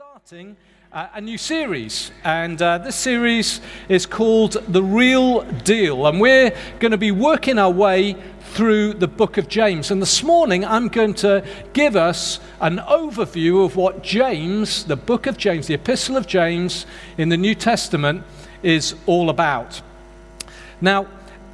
starting uh, a new series, and uh, this series is called The Real Deal. And we're going to be working our way through the book of James. And this morning, I'm going to give us an overview of what James, the book of James, the epistle of James in the New Testament, is all about. Now,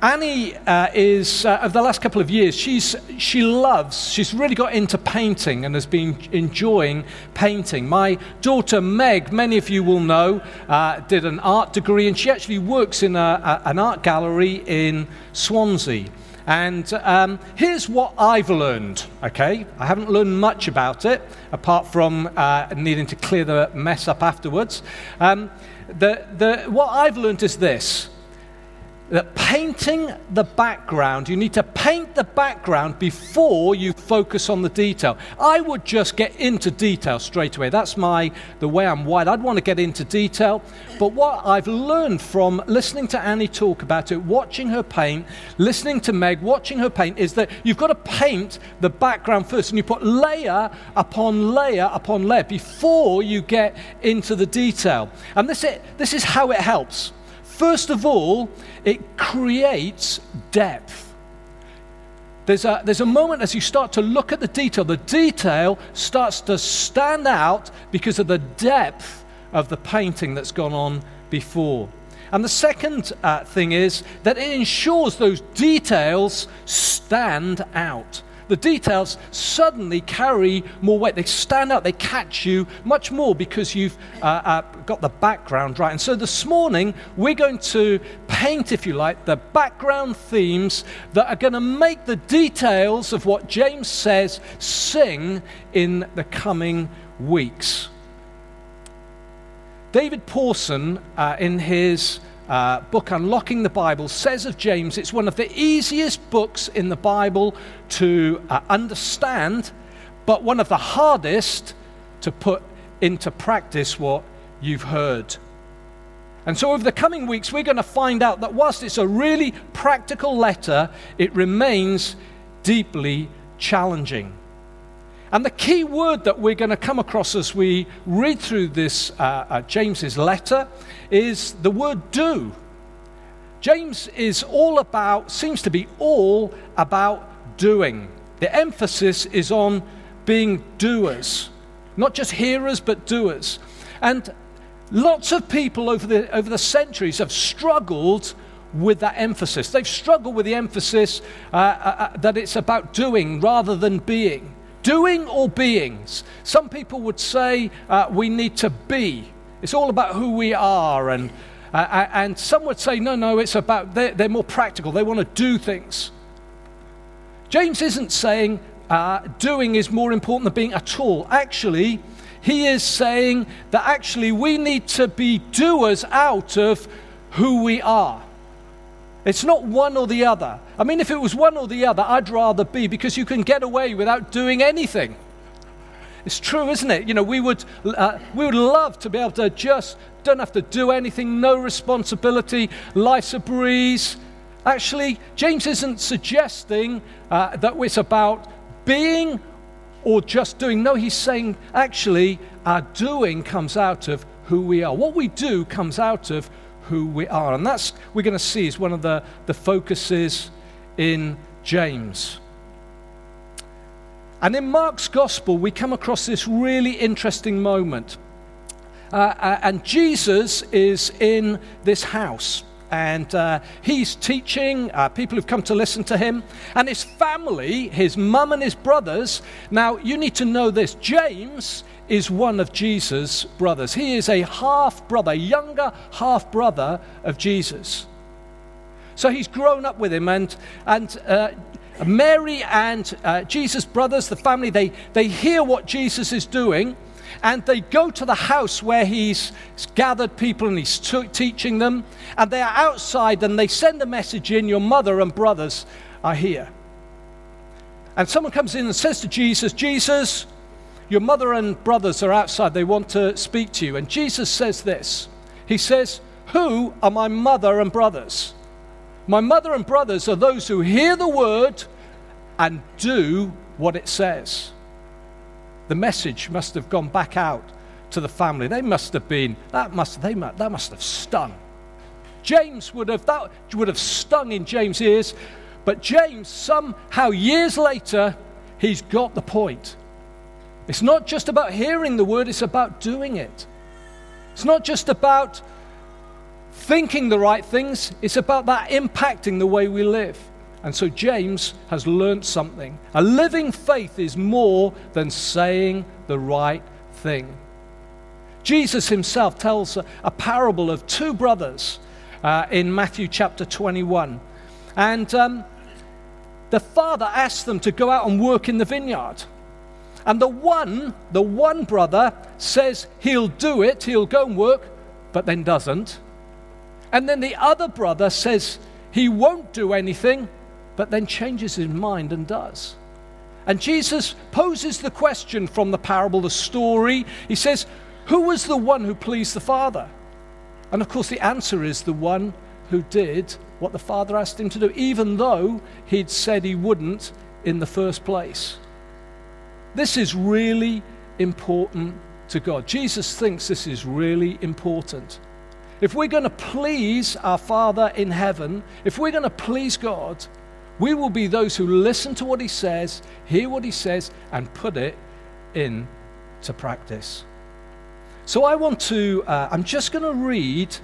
Annie uh, is, uh, over the last couple of years, she's, she loves, she's really got into painting and has been enjoying painting. My daughter Meg, many of you will know, uh, did an art degree and she actually works in a, a, an art gallery in Swansea. And um, here's what I've learned, okay? I haven't learned much about it, apart from uh, needing to clear the mess up afterwards. Um, the, the, what I've learned is this that painting the background, you need to paint the background before you focus on the detail. I would just get into detail straight away. That's my the way I'm wired. I'd want to get into detail. But what I've learned from listening to Annie talk about it, watching her paint, listening to Meg, watching her paint, is that you've got to paint the background first, and you put layer upon layer upon layer before you get into the detail. And this is, this is how it helps. First of all, it creates depth. There's a, there's a moment as you start to look at the detail, the detail starts to stand out because of the depth of the painting that's gone on before. And the second uh, thing is that it ensures those details stand out the details suddenly carry more weight. They stand out, they catch you much more because you've uh, uh, got the background right. And so this morning, we're going to paint, if you like, the background themes that are going to make the details of what James says sing in the coming weeks. David Pawson, uh, in his uh, book Unlocking the Bible says of James it's one of the easiest books in the Bible to uh, understand, but one of the hardest to put into practice what you've heard. And so, over the coming weeks, we're going to find out that whilst it's a really practical letter, it remains deeply challenging. And the key word that we're going to come across as we read through this uh, uh, James's letter is the word do. James is all about, seems to be all about doing. The emphasis is on being doers, not just hearers, but doers. And lots of people over the, over the centuries have struggled with that emphasis. They've struggled with the emphasis uh, uh, uh that it's about doing rather than being doing or beings. Some people would say uh, we need to be. It's all about who we are. And, uh, and some would say, no, no, it's about, they're, they're more practical. They want to do things. James isn't saying uh, doing is more important than being at all. Actually, he is saying that actually we need to be doers out of who we are. It's not one or the other. I mean, if it was one or the other, I'd rather be because you can get away without doing anything. It's true, isn't it? You know, we would, uh, we would love to be able to just don't have to do anything, no responsibility, life's a breeze. Actually, James isn't suggesting uh, that it's about being or just doing. No, he's saying actually our doing comes out of who we are. What we do comes out of who we are. And that's, we're going to see, is one of the, the focuses in James. And in Mark's gospel, we come across this really interesting moment. Uh, uh, and Jesus is in this house. And uh, he's teaching uh, people who've come to listen to him. And his family, his mum and his brothers. Now, you need to know this James is one of Jesus' brothers. He is a half brother, younger half brother of Jesus. So he's grown up with him, and, and uh, Mary and uh, Jesus' brothers, the family, they, they hear what Jesus is doing, and they go to the house where he's gathered people and he's t- teaching them, and they are outside and they send a message in Your mother and brothers are here. And someone comes in and says to Jesus, Jesus, your mother and brothers are outside. They want to speak to you. And Jesus says this He says, Who are my mother and brothers? My mother and brothers are those who hear the word and do what it says. The message must have gone back out to the family. They must have been, that must, they, that must have stung. James would have, that would have stung in James' ears, but James, somehow years later, he's got the point. It's not just about hearing the word, it's about doing it. It's not just about thinking the right things, it's about that impacting the way we live. And so James has learned something. A living faith is more than saying the right thing. Jesus himself tells a, a parable of two brothers uh, in Matthew chapter 21. And um, the father asks them to go out and work in the vineyard. And the one, the one brother says he'll do it, he'll go and work, but then doesn't. And then the other brother says he won't do anything, but then changes his mind and does. And Jesus poses the question from the parable, the story. He says, Who was the one who pleased the Father? And of course, the answer is the one who did what the Father asked him to do, even though he'd said he wouldn't in the first place. This is really important to God. Jesus thinks this is really important. If we're going to please our Father in heaven, if we're going to please God, we will be those who listen to what He says, hear what He says, and put it into practice. So I want to, uh, I'm just going to read,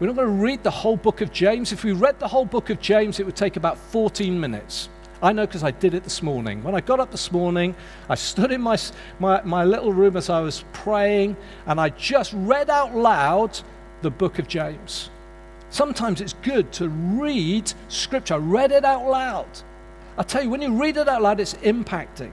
we're not going to read the whole book of James. If we read the whole book of James, it would take about 14 minutes. I know because I did it this morning. When I got up this morning, I stood in my, my, my little room as I was praying, and I just read out loud the book of James. Sometimes it's good to read scripture. Read it out loud. I tell you, when you read it out loud, it's impacting.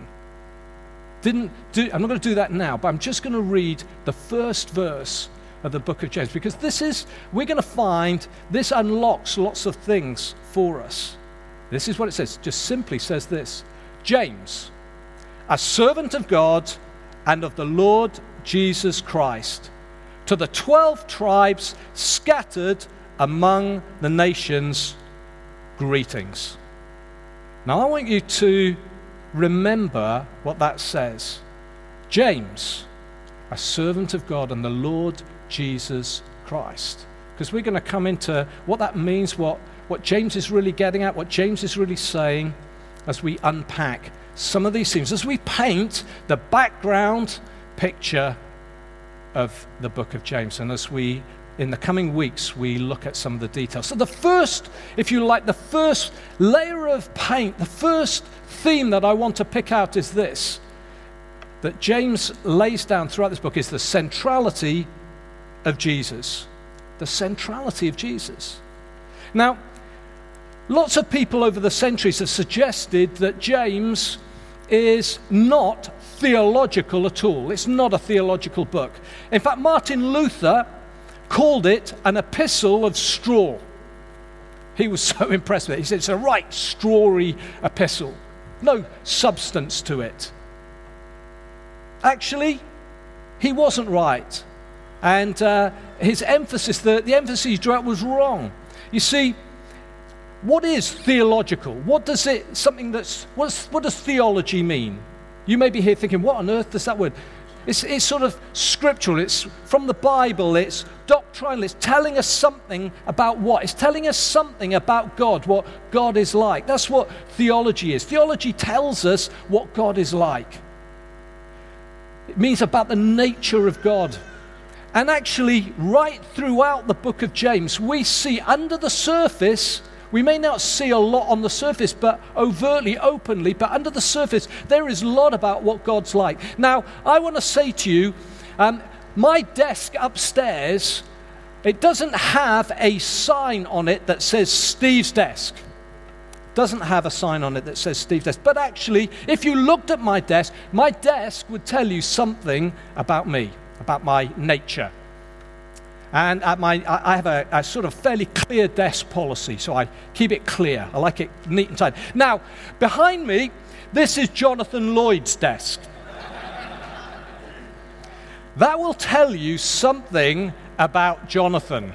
Didn't do, I'm not going to do that now, but I'm just going to read the first verse of the book of James because this is, we're going to find this unlocks lots of things for us. This is what it says. Just simply says this James, a servant of God and of the Lord Jesus Christ, to the 12 tribes scattered among the nations, greetings. Now, I want you to remember what that says. James, a servant of God and the Lord Jesus Christ. Because we're going to come into what that means, what what James is really getting at, what James is really saying as we unpack some of these things, as we paint the background picture of the book of James, and as we, in the coming weeks, we look at some of the details. So, the first, if you like, the first layer of paint, the first theme that I want to pick out is this that James lays down throughout this book is the centrality of Jesus. The centrality of Jesus. Now, Lots of people over the centuries have suggested that James is not theological at all. It's not a theological book. In fact, Martin Luther called it an epistle of straw. He was so impressed with it. He said it's a right strawy epistle, no substance to it. Actually, he wasn't right. And uh, his emphasis, the, the emphasis he drew out was wrong. You see, what is theological? What does it, something that's, what does theology mean? You may be here thinking, what on earth does that word? It's, it's sort of scriptural, it's from the Bible, it's doctrinal, it's telling us something about what? It's telling us something about God, what God is like. That's what theology is. Theology tells us what God is like, it means about the nature of God. And actually, right throughout the book of James, we see under the surface we may not see a lot on the surface, but overtly, openly, but under the surface, there is a lot about what God's like. Now, I want to say to you, um, my desk upstairs, it doesn't have a sign on it that says Steve's desk. Doesn't have a sign on it that says Steve's desk. But actually, if you looked at my desk, my desk would tell you something about me, about my nature. And my, I have a, a, sort of fairly clear desk policy, so I keep it clear. I like it neat and tidy. Now, behind me, this is Jonathan Lloyd's desk. that will tell you something about Jonathan.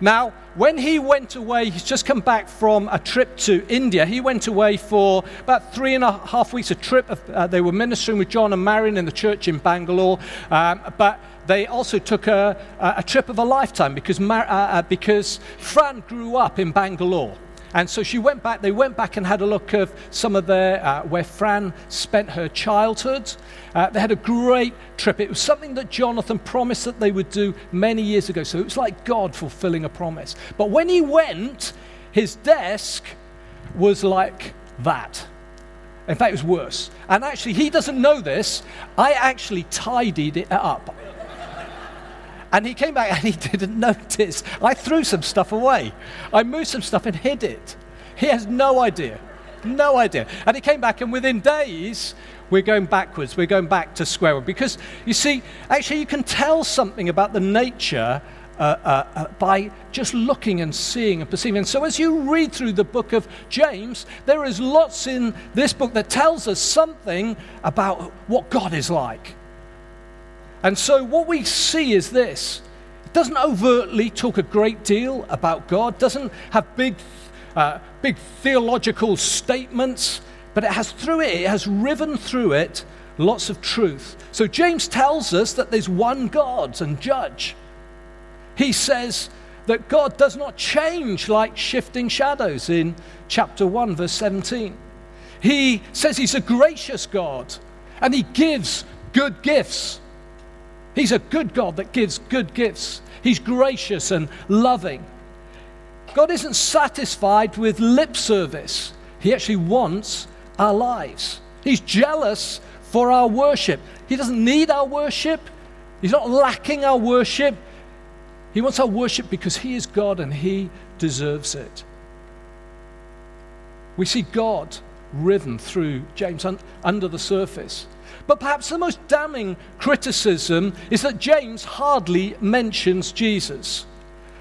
Now, when he went away, he's just come back from a trip to India. He went away for about three and a half weeks, a trip. Of, uh, they were ministering with John and Marion in the church in Bangalore. Um, but they also took a, a, trip of a lifetime because, uh, uh, because Fran grew up in Bangalore. And so she went back, they went back and had a look of some of uh, where Fran spent her childhood. Uh, they had a great trip. It was something that Jonathan promised that they would do many years ago. So it was like God fulfilling a promise. But when he went, his desk was like that. In fact, it was worse. And actually, he doesn't know this. I actually tidied it up. And he came back and he didn't notice. I threw some stuff away. I moved some stuff and hid it. He has no idea. No idea. And he came back, and within days, we're going backwards. We're going back to square one. Because you see, actually, you can tell something about the nature uh, uh, uh, by just looking and seeing and perceiving. And so, as you read through the book of James, there is lots in this book that tells us something about what God is like. And so what we see is this. It doesn't overtly talk a great deal about God, doesn't have big, uh, big theological statements, but it has through it, it has riven through it lots of truth. So James tells us that there's one God and judge. He says that God does not change like shifting shadows in chapter 1, verse 17. He says he's a gracious God and he gives good gifts. He's a good God that gives good gifts. He's gracious and loving. God isn't satisfied with lip service, He actually wants our lives. He's jealous for our worship. He doesn't need our worship, He's not lacking our worship. He wants our worship because He is God and He deserves it. We see God riven through James un- under the surface. But perhaps the most damning criticism is that James hardly mentions Jesus.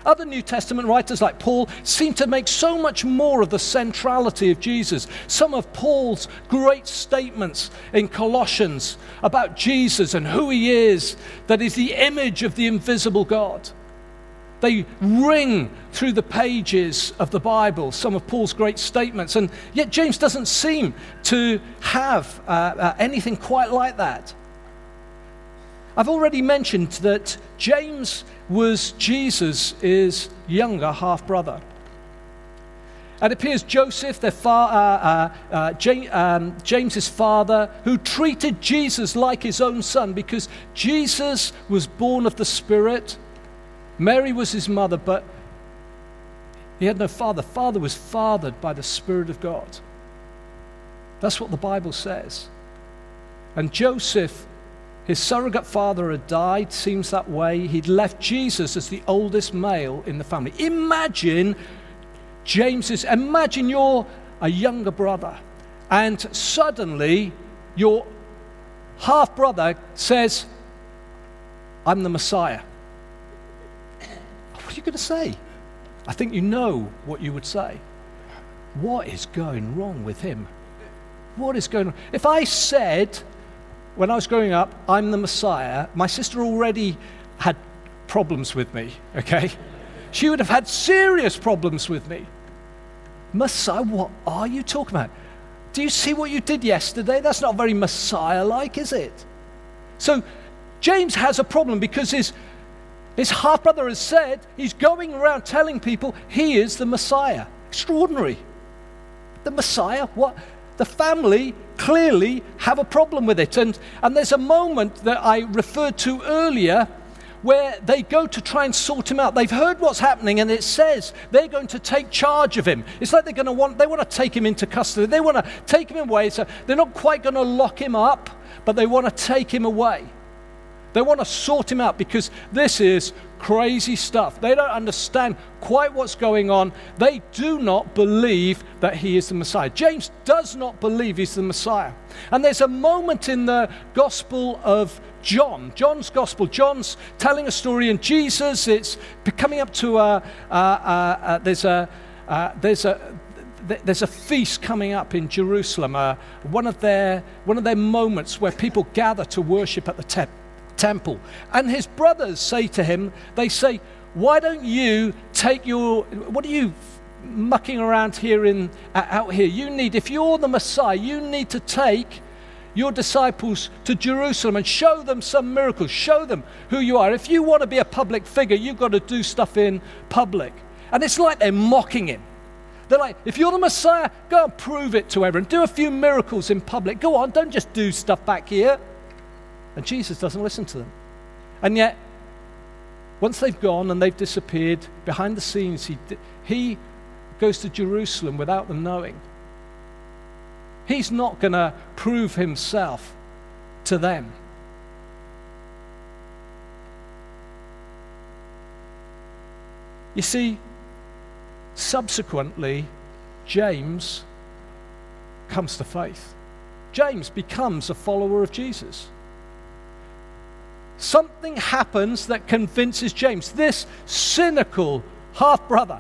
Other New Testament writers like Paul seem to make so much more of the centrality of Jesus. Some of Paul's great statements in Colossians about Jesus and who he is, that is the image of the invisible God. They ring through the pages of the Bible, some of Paul's great statements, and yet James doesn't seem to have uh, uh, anything quite like that. I've already mentioned that James was Jesus' younger half brother. It appears Joseph, their fa- uh, uh, uh, James, um, James's father, who treated Jesus like his own son because Jesus was born of the Spirit Mary was his mother, but he had no father. Father was fathered by the Spirit of God. That's what the Bible says. And Joseph, his surrogate father, had died, seems that way. He'd left Jesus as the oldest male in the family. Imagine James's, imagine you're a younger brother, and suddenly your half brother says, I'm the Messiah. What are you going to say? I think you know what you would say. What is going wrong with him? What is going on? If I said, when I was growing up, I'm the Messiah, my sister already had problems with me, okay? She would have had serious problems with me. Messiah, what are you talking about? Do you see what you did yesterday? That's not very Messiah like, is it? So James has a problem because his his half brother has said he's going around telling people he is the Messiah. Extraordinary. The Messiah? What? The family clearly have a problem with it. And, and there's a moment that I referred to earlier where they go to try and sort him out. They've heard what's happening, and it says they're going to take charge of him. It's like they're going to want, they want to take him into custody. They want to take him away. So they're not quite going to lock him up, but they want to take him away. They want to sort him out because this is crazy stuff. They don't understand quite what's going on. They do not believe that he is the Messiah. James does not believe he's the Messiah. And there's a moment in the Gospel of John, John's Gospel. John's telling a story, and Jesus, it's coming up to a, there's a, there's a, there's a feast coming up in Jerusalem, uh, one, of their, one of their moments where people gather to worship at the temple temple. And his brothers say to him, they say, why don't you take your, what are you mucking around here in, out here? You need, if you're the Messiah, you need to take your disciples to Jerusalem and show them some miracles, show them who you are. If you want to be a public figure, you've got to do stuff in public. And it's like they're mocking him. They're like, if you're the Messiah, go and prove it to everyone. Do a few miracles in public. Go on, don't just do stuff back here. And Jesus doesn't listen to them. And yet, once they've gone and they've disappeared, behind the scenes, he, he goes to Jerusalem without them knowing. He's not going to prove himself to them. You see, subsequently, James comes to faith. James becomes a follower of Jesus. Something happens that convinces James, this cynical half brother,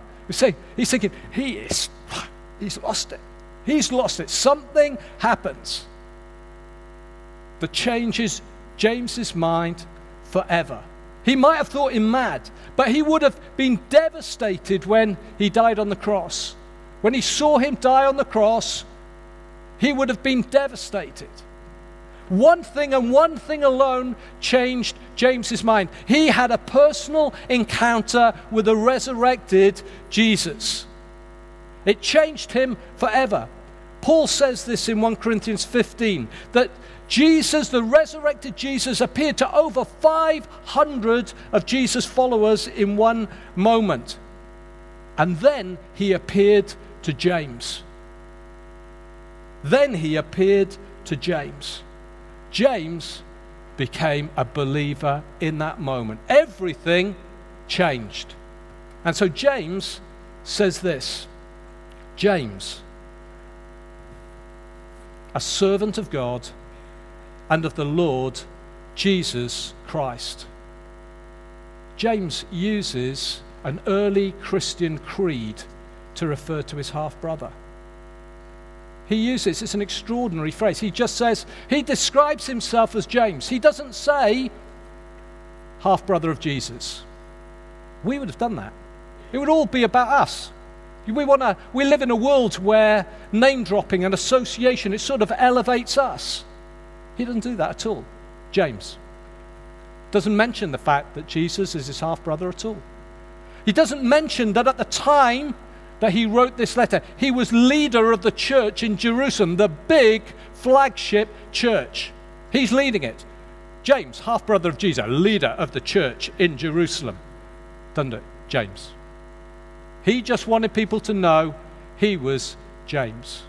he's thinking, he is, he's lost it. He's lost it. Something happens that changes James's mind forever. He might have thought him mad, but he would have been devastated when he died on the cross. When he saw him die on the cross, he would have been devastated. One thing and one thing alone changed James's mind. He had a personal encounter with the resurrected Jesus. It changed him forever. Paul says this in 1 Corinthians 15 that Jesus, the resurrected Jesus, appeared to over 500 of Jesus' followers in one moment. And then he appeared to James. Then he appeared to James. James became a believer in that moment. Everything changed. And so James says this James, a servant of God and of the Lord Jesus Christ. James uses an early Christian creed to refer to his half brother. He uses it's an extraordinary phrase. He just says, he describes himself as James. He doesn't say half brother of Jesus. We would have done that. It would all be about us. We, wanna, we live in a world where name dropping and association, it sort of elevates us. He doesn't do that at all. James doesn't mention the fact that Jesus is his half brother at all. He doesn't mention that at the time that he wrote this letter, he was leader of the church in Jerusalem, the big flagship church. He's leading it. James, half brother of Jesus, leader of the church in Jerusalem. Doesn't? James. He just wanted people to know he was James,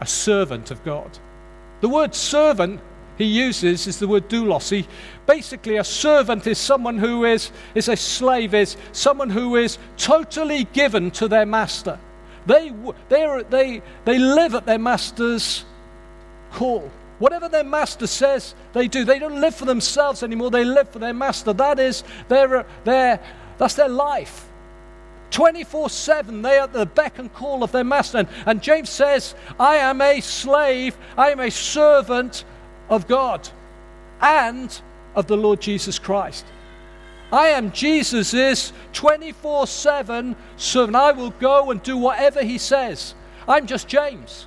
a servant of God. The word servant he uses is the word doulos. He, basically, a servant is someone who is, is a slave, is someone who is totally given to their master. They, they, they live at their master's call. Whatever their master says, they do. They don't live for themselves anymore, they live for their master. That is their, their, that's their life. 24 7, they are at the beck and call of their master. And, and James says, I am a slave, I am a servant of God and of the Lord Jesus Christ. I am Jesus' 24 7 servant. I will go and do whatever he says. I'm just James.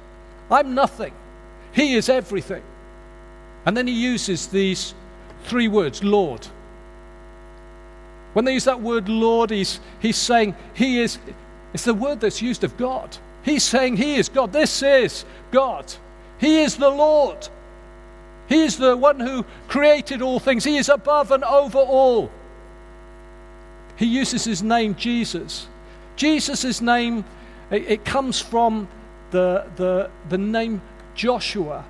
I'm nothing. He is everything. And then he uses these three words Lord. When they use that word Lord, he's, he's saying He is, it's the word that's used of God. He's saying He is God. This is God. He is the Lord. He is the one who created all things. He is above and over all. He uses his name Jesus. Jesus' name, it, it comes from the, the, the name Joshua,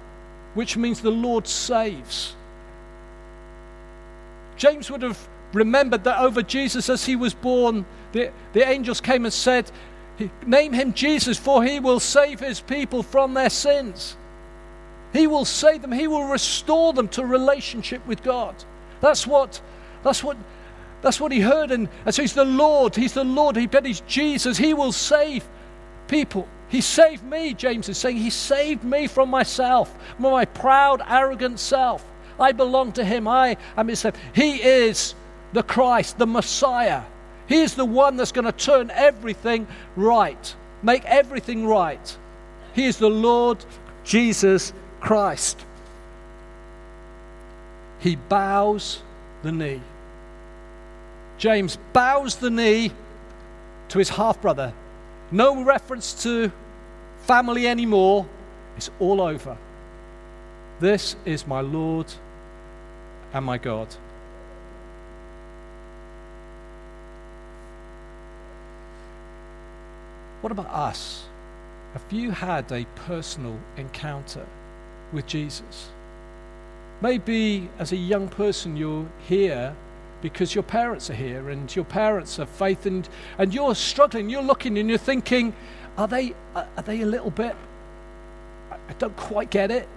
which means the Lord saves. James would have remembered that over Jesus as he was born, the, the angels came and said, Name him Jesus, for he will save his people from their sins. He will save them, he will restore them to relationship with God. That's what, that's what, that's what he heard. And, and so he's the Lord, he's the Lord, he bet he's Jesus, he will save people. He saved me, James is saying. He saved me from myself, from my proud, arrogant self. I belong to him. I am his. He is the Christ, the Messiah. He is the one that's going to turn everything right, make everything right. He is the Lord Jesus Christ. He bows the knee. James bows the knee to his half brother. No reference to family anymore. It's all over. This is my Lord and my God. What about us? Have you had a personal encounter with Jesus? Maybe as a young person, you're here because your parents are here and your parents have faith and, and you're struggling. You're looking and you're thinking, are they, are they a little bit? I don't quite get it.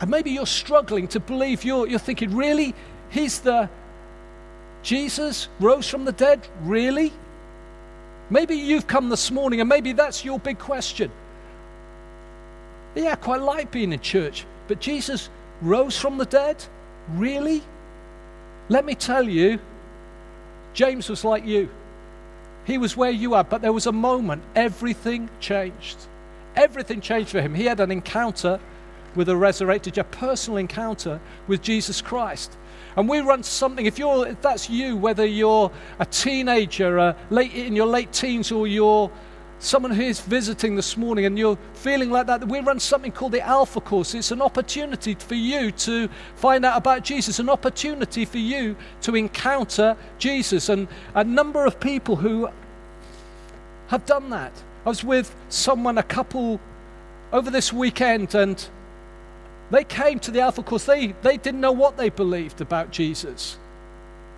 And maybe you're struggling to believe, you're, you're thinking, really? He's the Jesus rose from the dead? Really? Maybe you've come this morning and maybe that's your big question. Yeah, I quite like being in church, but Jesus rose from the dead? Really? Let me tell you, James was like you. He was where you are, but there was a moment everything changed. Everything changed for him. He had an encounter with a resurrected, a personal encounter with Jesus Christ. And we run something, if, you're, if that's you, whether you're a teenager, uh, late, in your late teens, or you're someone who is visiting this morning and you're feeling like that, we run something called the Alpha Course. It's an opportunity for you to find out about Jesus, an opportunity for you to encounter Jesus. And a number of people who have done that. I was with someone, a couple, over this weekend, and they came to the Alpha Course. They, they didn't know what they believed about Jesus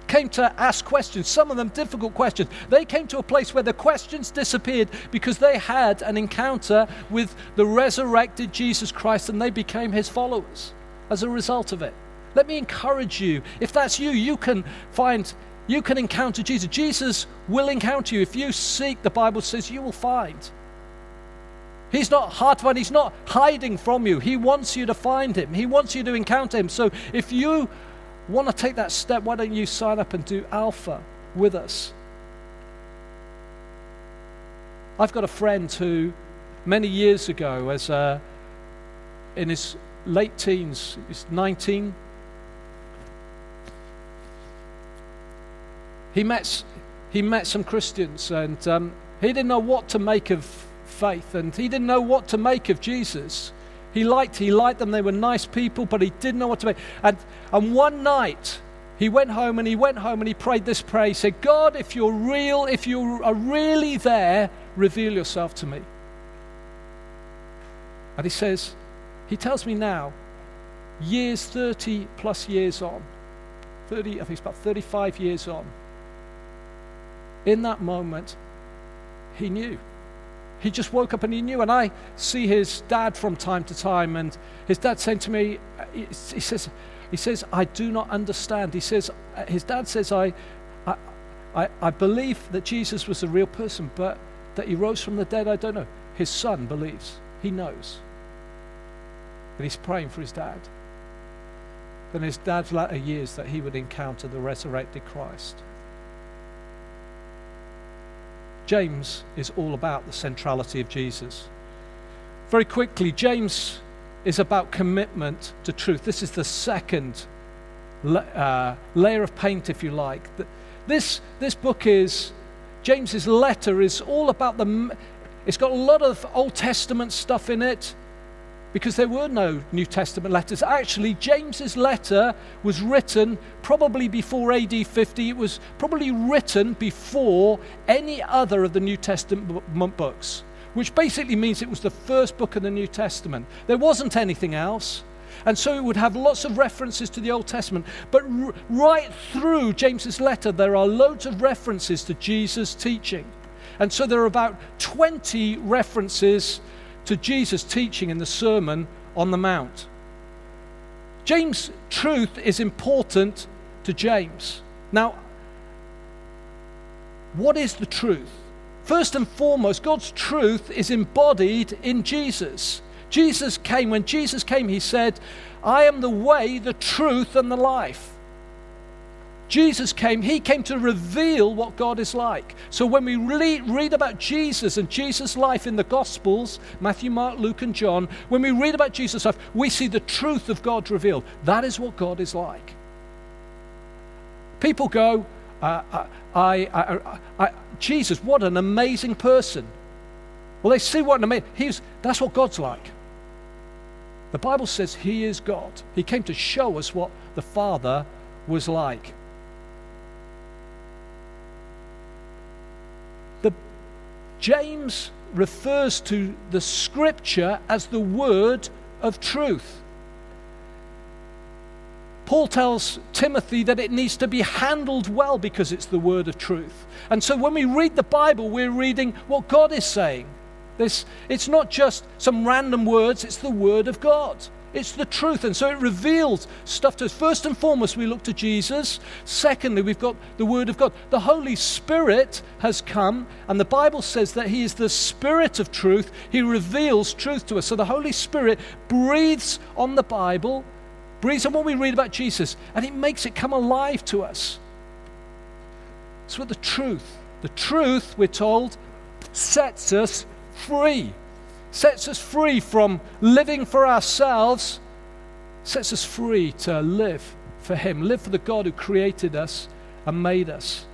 came to ask questions, some of them difficult questions. They came to a place where the questions disappeared because they had an encounter with the resurrected Jesus Christ and they became his followers as a result of it. Let me encourage you. If that's you, you can find, you can encounter Jesus. Jesus will encounter you. If you seek, the Bible says you will find. He's not hard to find. He's not hiding from you. He wants you to find him. He wants you to encounter him. So if you want to take that step, why don't you sign up and do Alpha with us? I've got a friend who, many years ago, as a, in his late teens, he's 19, he met, he met some Christians and um, he didn't know what to make of faith and he didn't know what to make of Jesus. He liked, he liked them. They were nice people, but he didn't know what to make. And, and one night, he went home and he went home and he prayed this prayer. He said, God, if you're real, if you are really there, reveal yourself to me. And he says, he tells me now, years, 30 plus years on, 30, I think it's about 35 years on, in that moment, he knew. He just woke up and he knew. And I see his dad from time to time, and his dad saying to me, he, says, he says, I do not understand. He says, his dad says, I, I, I, I believe that Jesus was a real person, but that he rose from the dead, I don't know. His son believes. He knows. And he's praying for his dad. In his dad's latter years, that he would encounter the resurrected Christ. James is all about the centrality of Jesus. Very quickly, James is about commitment to truth. This is the second uh, layer of paint, if you like. This, this book is, James's letter is all about the, it's got a lot of Old Testament stuff in it because there were no New Testament letters. Actually, James's letter was written probably before AD 50. It was probably written before any other of the New Testament books, which basically means it was the first book of the New Testament. There wasn't anything else. And so it would have lots of references to the Old Testament. But r- right through James's letter, there are loads of references to Jesus' teaching. And so there are about 20 references to Jesus' teaching in the Sermon on the Mount. James' truth is important to James. Now, what is the truth? First and foremost, God's truth is embodied in Jesus. Jesus came. When Jesus came, he said, I am the way, the truth, and the life. Jesus came, he came to reveal what God is like. So when we read, about Jesus and Jesus' life in the Gospels, Matthew, Mark, Luke, and John, when we read about Jesus' life, we see the truth of God revealed. That is what God is like. People go, uh, uh I, I, I, Jesus, what an amazing person. Well, they see what an amazing, he's, that's what God's like. The Bible says he is God. He came to show us what the Father was like. The, James refers to the scripture as the word of truth. Paul tells Timothy that it needs to be handled well because it's the word of truth. And so when we read the Bible, we're reading what God is saying. This, it's not just some random words, it's the word of God. It's the truth. And so it reveals stuff to us. First and foremost, we look to Jesus. Secondly, we've got the Word of God. The Holy Spirit has come, and the Bible says that He is the Spirit of truth. He reveals truth to us. So the Holy Spirit breathes on the Bible breathes on what we read about Jesus, and it makes it come alive to us. It's what the truth, the truth, we're told, sets us free. Sets us free from living for ourselves, sets us free to live for Him, live for the God who created us and made us.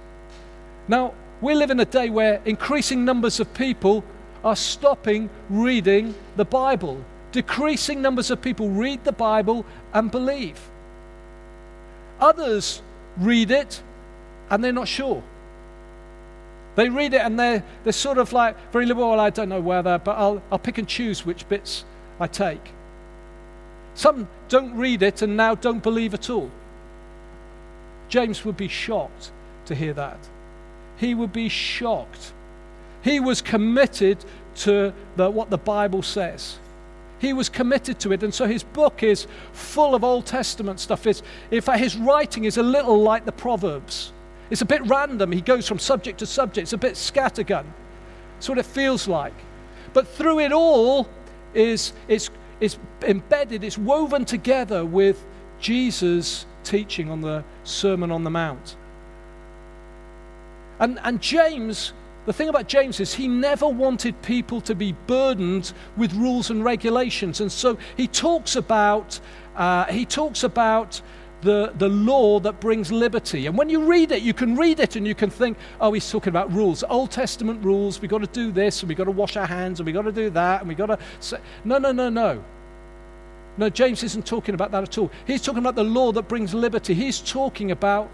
Now, we live in a day where increasing numbers of people are stopping reading the Bible decreasing numbers of people read the Bible and believe. Others read it and they're not sure. They read it and they're, they're sort of like very liberal. I don't know whether, but I'll, I'll pick and choose which bits I take. Some don't read it and now don't believe at all. James would be shocked to hear that. He would be shocked. He was committed to the, what the Bible says. He was committed to it. And so his book is full of Old Testament stuff. It's, in fact, his writing is a little like the Proverbs. It's a bit random. He goes from subject to subject. It's a bit scattergun. That's what it feels like. But through it all is it's, it's embedded, it's woven together with Jesus' teaching on the Sermon on the Mount. And, and James the thing about James is he never wanted people to be burdened with rules and regulations. And so he talks about, uh, he talks about the, the law that brings liberty. And when you read it, you can read it and you can think, oh, he's talking about rules, Old Testament rules. We've got to do this and we've got to wash our hands and we've got to do that and we've got to. Say, no, no, no, no. No, James isn't talking about that at all. He's talking about the law that brings liberty. He's talking about,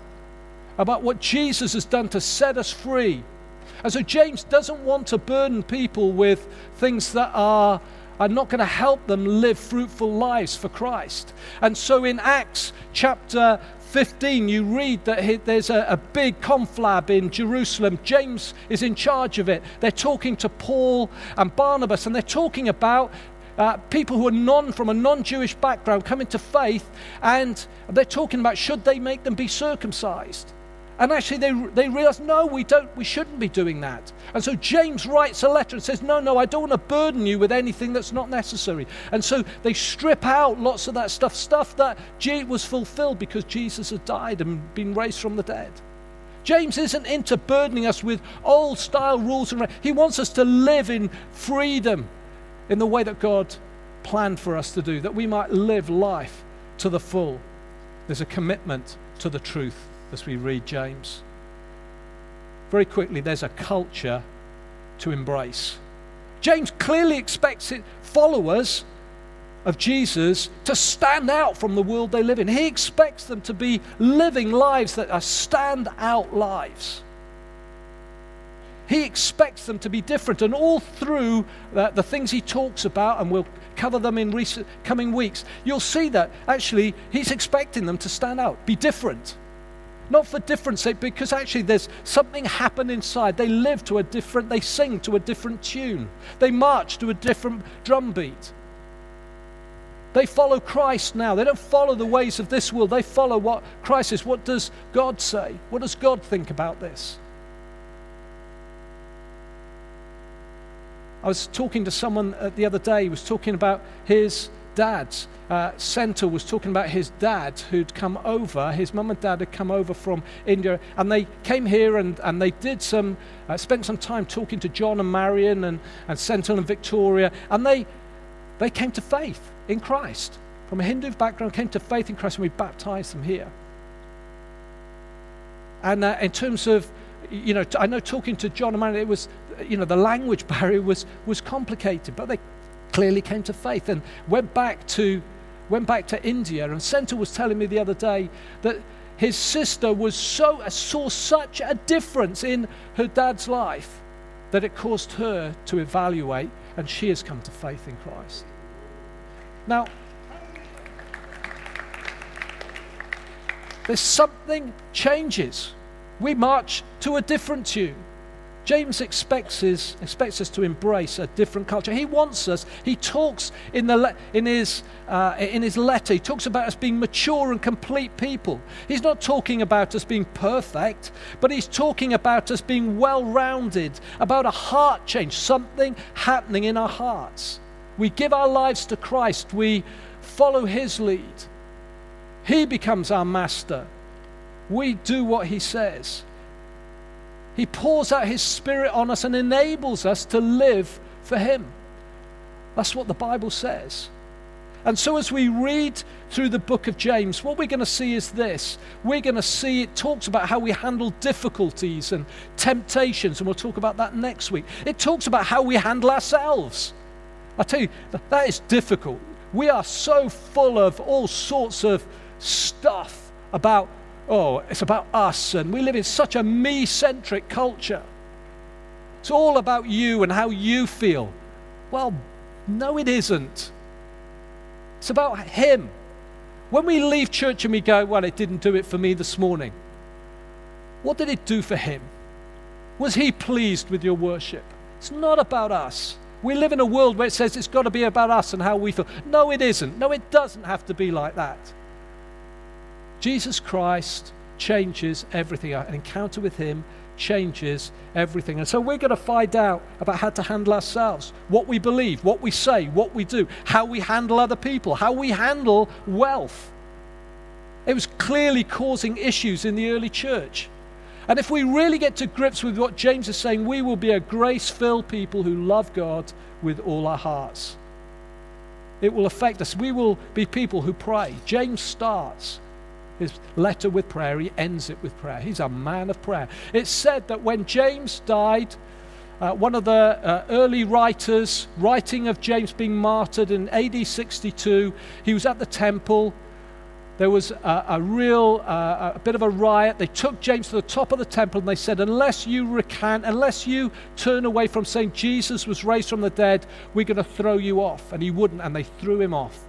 about what Jesus has done to set us free and so James doesn't want to burden people with things that are, are not going to help them live fruitful lives for Christ. And so in Acts chapter 15, you read that there's a, big conflab in Jerusalem. James is in charge of it. They're talking to Paul and Barnabas, and they're talking about uh, people who are non from a non-Jewish background coming to faith, and they're talking about should they make them be circumcised. And actually, they, they realize, no, we, don't, we shouldn't be doing that. And so James writes a letter and says, no, no, I don't want to burden you with anything that's not necessary. And so they strip out lots of that stuff, stuff that was fulfilled because Jesus had died and been raised from the dead. James isn't into burdening us with old style rules and he wants us to live in freedom in the way that God planned for us to do, that we might live life to the full. There's a commitment to the truth as we read James. Very quickly, there's a culture to embrace. James clearly expects followers of Jesus to stand out from the world they live in. He expects them to be living lives that are stand out lives. He expects them to be different, and all through the, the things he talks about, and we'll cover them in recent, coming weeks, you'll see that actually he's expecting them to stand out, be different. Not for difference sake, because actually there's something happened inside. They live to a different, they sing to a different tune. They march to a different drum beat. They follow Christ now. They don't follow the ways of this world. They follow what Christ is. What does God say? What does God think about this? I was talking to someone uh, the other day, he was talking about his dad's. Uh, Center was talking about his dad who'd come over, his mum and dad had come over from India, and they came here and, and they did some, uh, spent some time talking to John and Marion and, and Sentinel and Victoria, and they, they came to faith in Christ. From a Hindu background, came to faith in Christ, and we baptized them here. And uh, in terms of, you know, I know talking to John and Marion, it was, you know, the language barrier was, was complicated, but they clearly came to faith and went back to went back to India. And Center was telling me the other day that his sister was so saw such a difference in her dad's life that it caused her to evaluate, and she has come to faith in Christ. Now, there's something changes. We march to a different tune. James expects, his, expects us to embrace a different culture. He wants us, he talks in, the, in, his, uh, in his letter, he talks about us being mature and complete people. He's not talking about us being perfect, but he's talking about us being well rounded, about a heart change, something happening in our hearts. We give our lives to Christ, we follow his lead. He becomes our master. We do what he says. He pours out His Spirit on us and enables us to live for Him. That's what the Bible says. And so, as we read through the book of James, what we're going to see is this. We're going to see it talks about how we handle difficulties and temptations, and we'll talk about that next week. It talks about how we handle ourselves. I tell you, that is difficult. We are so full of all sorts of stuff about oh, it's about us, and we live in such a me centric culture. It's all about you and how you feel. Well, no, it isn't. It's about Him. When we leave church and we go, well, it didn't do it for me this morning, what did it do for Him? Was He pleased with your worship? It's not about us. We live in a world where it says it's got to be about us and how we feel. No, it isn't. No, it doesn't have to be like that. Jesus Christ changes everything. An encounter with Him changes everything. And so we're going to find out about how to handle ourselves, what we believe, what we say, what we do, how we handle other people, how we handle wealth. It was clearly causing issues in the early church. And if we really get to grips with what James is saying, we will be a grace filled people who love God with all our hearts. It will affect us. We will be people who pray. James starts his letter with prayer, he ends it with prayer. He's a man of prayer. It's said that when James died, uh, one of the uh, early writers, writing of James being martyred in AD 62, he was at the temple. There was a, a real, uh, a bit of a riot. They took James to the top of the temple and they said, Unless you recant, unless you turn away from saying Jesus was raised from the dead, we're going to throw you off. And he wouldn't, and they threw him off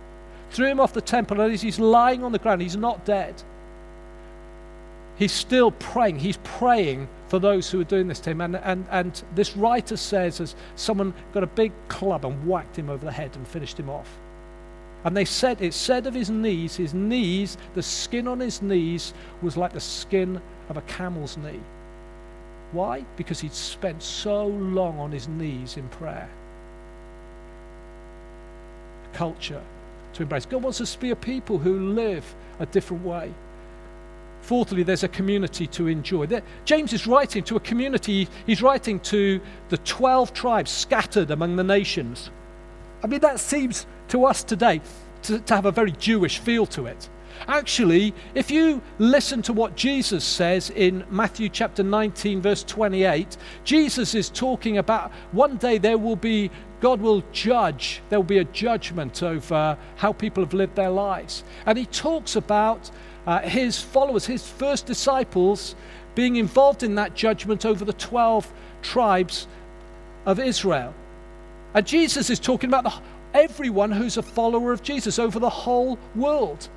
threw him off the temple, and as he's lying on the ground, he's not dead. He's still praying. He's praying for those who are doing this to him. And, and, and this writer says, as someone got a big club and whacked him over the head and finished him off. And they said, it said of his knees, his knees, the skin on his knees was like the skin of a camel's knee. Why? Because he'd spent so long on his knees in prayer. Culture to embrace. God wants us to be a people who live a different way. Fourthly, there's a community to enjoy. James is writing to a community, he's writing to the 12 tribes scattered among the nations. I mean, that seems to us today to, to have a very Jewish feel to it. Actually, if you listen to what Jesus says in Matthew chapter 19, verse 28, Jesus is talking about one day there will be God will judge, there will be a judgment over how people have lived their lives. And he talks about uh, his followers, his first disciples, being involved in that judgment over the 12 tribes of Israel. And Jesus is talking about the, everyone who's a follower of Jesus over the whole world.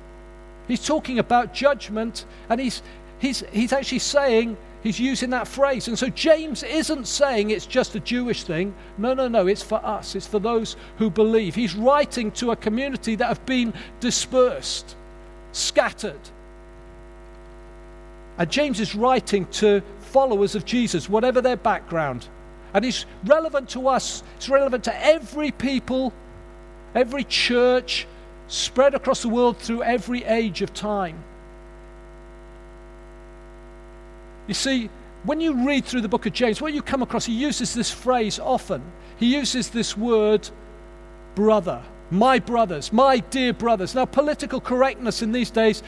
He's talking about judgment, and he's, he's, he's actually saying He's using that phrase. And so James isn't saying it's just a Jewish thing. No, no, no. It's for us, it's for those who believe. He's writing to a community that have been dispersed, scattered. And James is writing to followers of Jesus, whatever their background. And it's relevant to us, it's relevant to every people, every church, spread across the world through every age of time. You see, when you read through the book of James, what you come across, he uses this phrase often. He uses this word, brother, my brothers, my dear brothers. Now, political correctness in these days,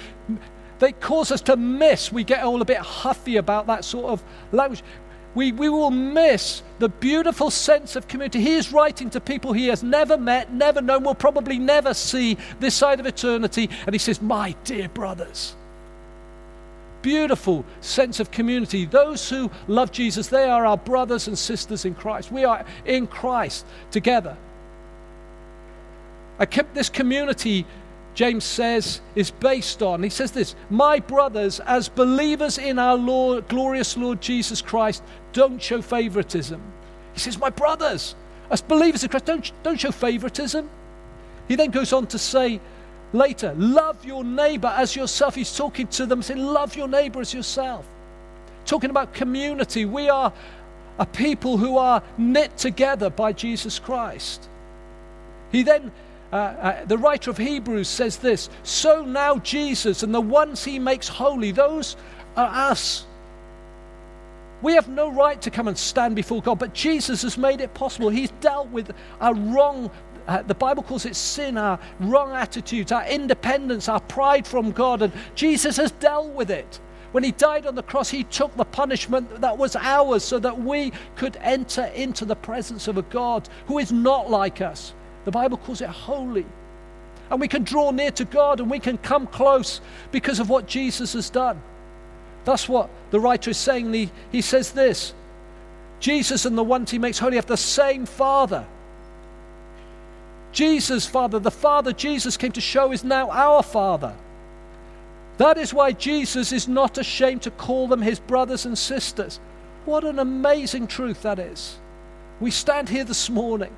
they cause us to miss. We get all a bit huffy about that sort of language. We, we will miss the beautiful sense of community. He is writing to people he has never met, never known, will probably never see this side of eternity. And he says, My dear brothers beautiful sense of community. Those who love Jesus, they are our brothers and sisters in Christ. We are in Christ together. I kept this community, James says, is based on, he says this, my brothers, as believers in our Lord, glorious Lord Jesus Christ, don't show favoritism. He says, my brothers, as believers in Christ, don't, don't show favoritism. He then goes on to say, later. Love your neighbor as yourself. He's talking to them, saying, Love your neighbor as yourself. Talking about community. We are a people who are knit together by Jesus Christ. He then, uh, uh, the writer of Hebrews says this So now Jesus and the ones he makes holy, those are us. We have no right to come and stand before God, but Jesus has made it possible. He's dealt with our wrong uh, the Bible calls it sin, our wrong attitudes, our independence, our pride from God. And Jesus has dealt with it. When he died on the cross, he took the punishment that was ours so that we could enter into the presence of a God who is not like us. The Bible calls it holy. And we can draw near to God and we can come close because of what Jesus has done. That's what the writer is saying. He, he says this Jesus and the ones he makes holy have the same Father. Jesus' Father, the Father Jesus came to show, is now our Father. That is why Jesus is not ashamed to call them his brothers and sisters. What an amazing truth that is. We stand here this morning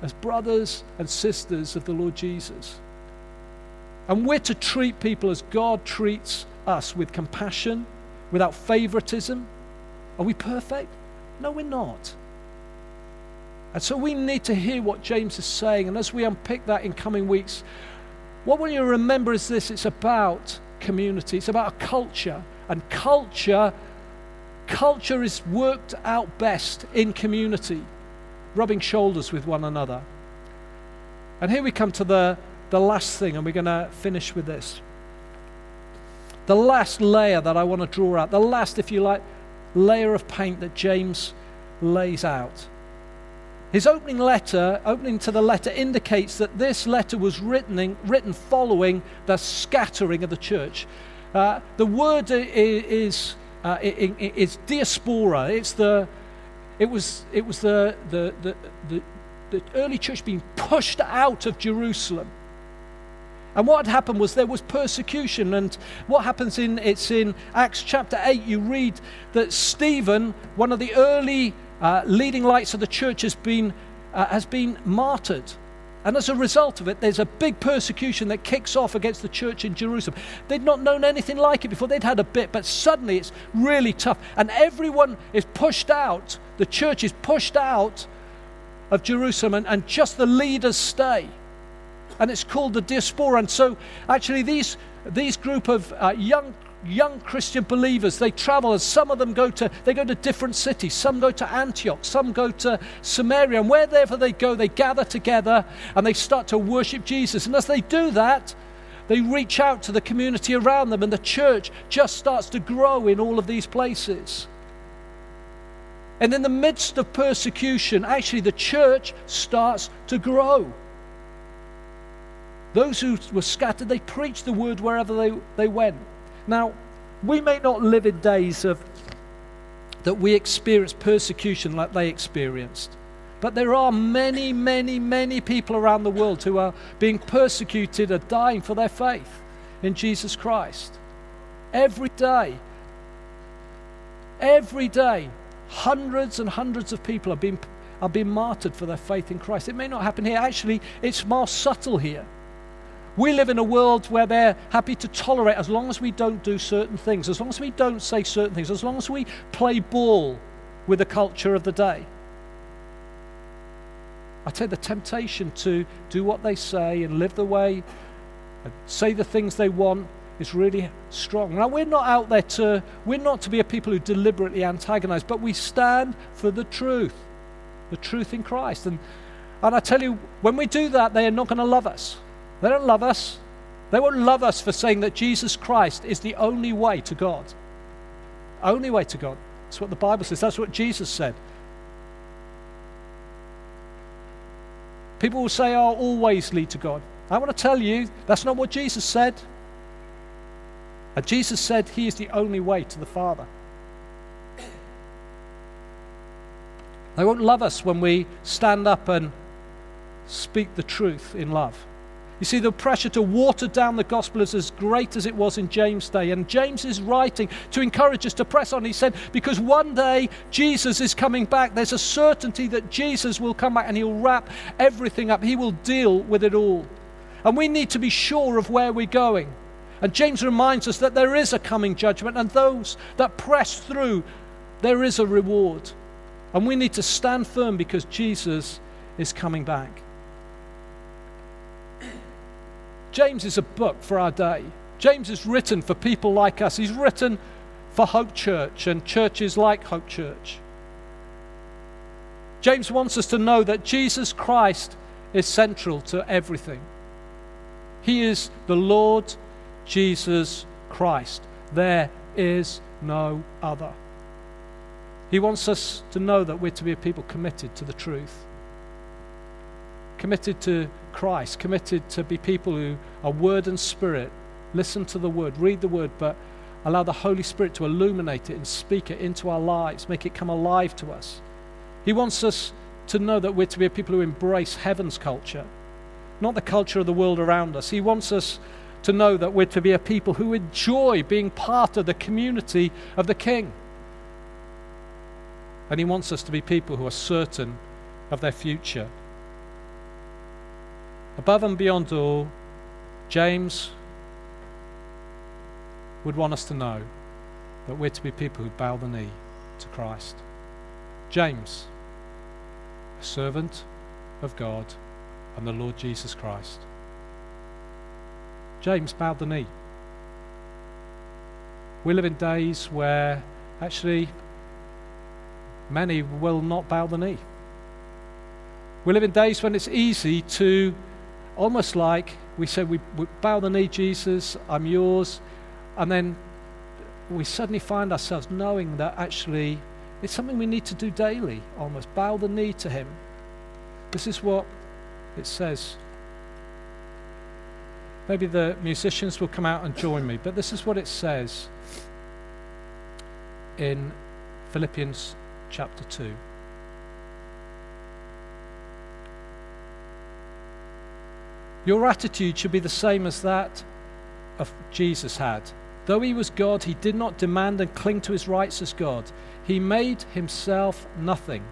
as brothers and sisters of the Lord Jesus. And we're to treat people as God treats us with compassion, without favoritism. Are we perfect? No, we're not. And so we need to hear what James is saying. And as we unpick that in coming weeks, what we need to remember is this it's about community, it's about a culture. And culture, culture is worked out best in community, rubbing shoulders with one another. And here we come to the, the last thing, and we're going to finish with this. The last layer that I want to draw out, the last, if you like, layer of paint that James lays out his opening letter, opening to the letter, indicates that this letter was written, written following the scattering of the church. Uh, the word is, uh, is diaspora. It's the, it was, it was the, the, the, the, the early church being pushed out of Jerusalem. And what had happened was there was persecution. And what happens in it's in Acts chapter 8, you read that Stephen, one of the early uh, leading lights of the church has been, uh, has been martyred. And as a result of it, there's a big persecution that kicks off against the church in Jerusalem. They'd not known anything like it before. They'd had a bit, but suddenly it's really tough. And everyone is pushed out. The church is pushed out of Jerusalem, and, and just the leaders stay. And it's called the diaspora. And so, actually, these, these group of uh, young young Christian believers. They travel, and some of them go to they go to different cities. Some go to Antioch, some go to Samaria, and wherever they go, they gather together and they start to worship Jesus. And as they do that, they reach out to the community around them, and the church just starts to grow in all of these places. And in the midst of persecution, actually, the church starts to grow. Those who were scattered, they preached the word wherever they, they went. Now, we may not live in days of that we experience persecution like they experienced. But there are many, many, many people around the world who are being persecuted or dying for their faith in Jesus Christ. Every day, every day, hundreds and hundreds of people are being, are being martyred for their faith in Christ. It may not happen here. Actually, it's more subtle here. We live in a world where they're happy to tolerate as long as we don't do certain things, as long as we don't say certain things, as long as we play ball with the culture of the day. I you, the temptation to do what they say and live the way and say the things they want is really strong. Now, we're not out there to, we're not to be a people who deliberately antagonize, but we stand for the truth, the truth in Christ. And, and I tell you, when we do that, they are not going to love us. They don't love us. They won't love us for saying that Jesus Christ is the only way to God. Only way to God. That's what the Bible says. That's what Jesus said. People will say, I'll always lead to God. I want to tell you, that's not what Jesus said. And Jesus said he is the only way to the Father. They won't love us when we stand up and speak the truth in love. You see, the pressure to water down the gospel is as great as it was in James' day. And James is writing to encourage us to press on. He said, because one day Jesus is coming back. There's a certainty that Jesus will come back and he'll wrap everything up, he will deal with it all. And we need to be sure of where we're going. And James reminds us that there is a coming judgment, and those that press through, there is a reward. And we need to stand firm because Jesus is coming back. James is a book for our day. James is written for people like us. He's written for Hope Church and churches like Hope Church. James wants us to know that Jesus Christ is central to everything. He is the Lord Jesus Christ. There is no other. He wants us to know that we're to be a people committed to the truth committed to Christ, committed to be people who are word and spirit, listen to the word, read the word, but allow the Holy Spirit to illuminate it and speak it into our lives, make it come alive to us. He wants us to know that we're to be a people who embrace heaven's culture, not the culture of the world around us. He wants us to know that we're to be a people who enjoy being part of the community of the King. And He wants us to be people who are certain of their future. Above and beyond all, James would want us to know that we're to be people who bow the knee to Christ. James, a servant of God and the Lord Jesus Christ. James bowed the knee. We live in days where actually many will not bow the knee. We live in days when it's easy to almost like we said, we, we bow the knee, Jesus, I'm yours. And then we suddenly find ourselves knowing that actually it's something we need to do daily, almost. Bow the knee to Him. This is what it says. Maybe the musicians will come out and join me, but this is what it says in Philippians chapter 2. Your attitude should be the same as that of Jesus had. Though he was God, he did not demand and cling to his rights as God. He made himself nothing.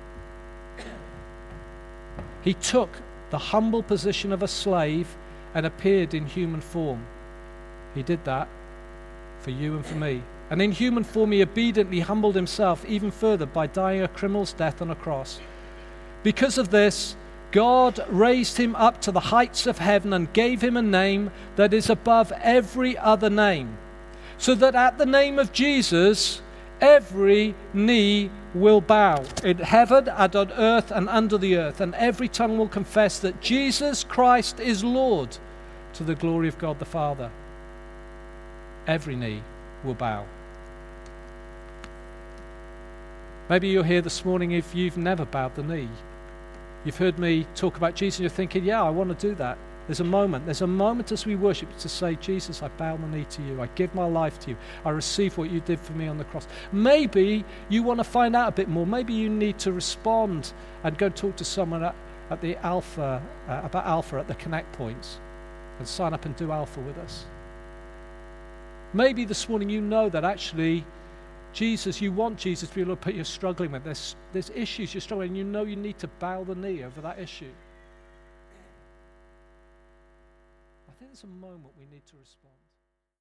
He took the humble position of a slave and appeared in human form. He did that for you and for me. And in human form, he obediently humbled himself even further by dying a criminal's death on a cross. Because of this, God raised him up to the heights of heaven and gave him a name that is above every other name, so that at the name of Jesus, every knee will bow in heaven and on earth and under the earth, and every tongue will confess that Jesus Christ is Lord to the glory of God the Father. Every knee will bow. Maybe you're here this morning if you've never bowed the knee. You've heard me talk about Jesus, you're thinking, yeah, I want to do that. There's a moment. There's a moment as we worship to say, Jesus, I bow my knee to you. I give my life to you. I receive what you did for me on the cross. Maybe you want to find out a bit more. Maybe you need to respond and go talk to someone at, at the Alpha, uh, about Alpha at the Connect points and sign up and do Alpha with us. Maybe this morning you know that actually Jesus, you want Jesus to be able to put you're struggling with. There's, there's issues you're struggling, and you know you need to bow the knee over that issue. I think there's a moment we need to respond.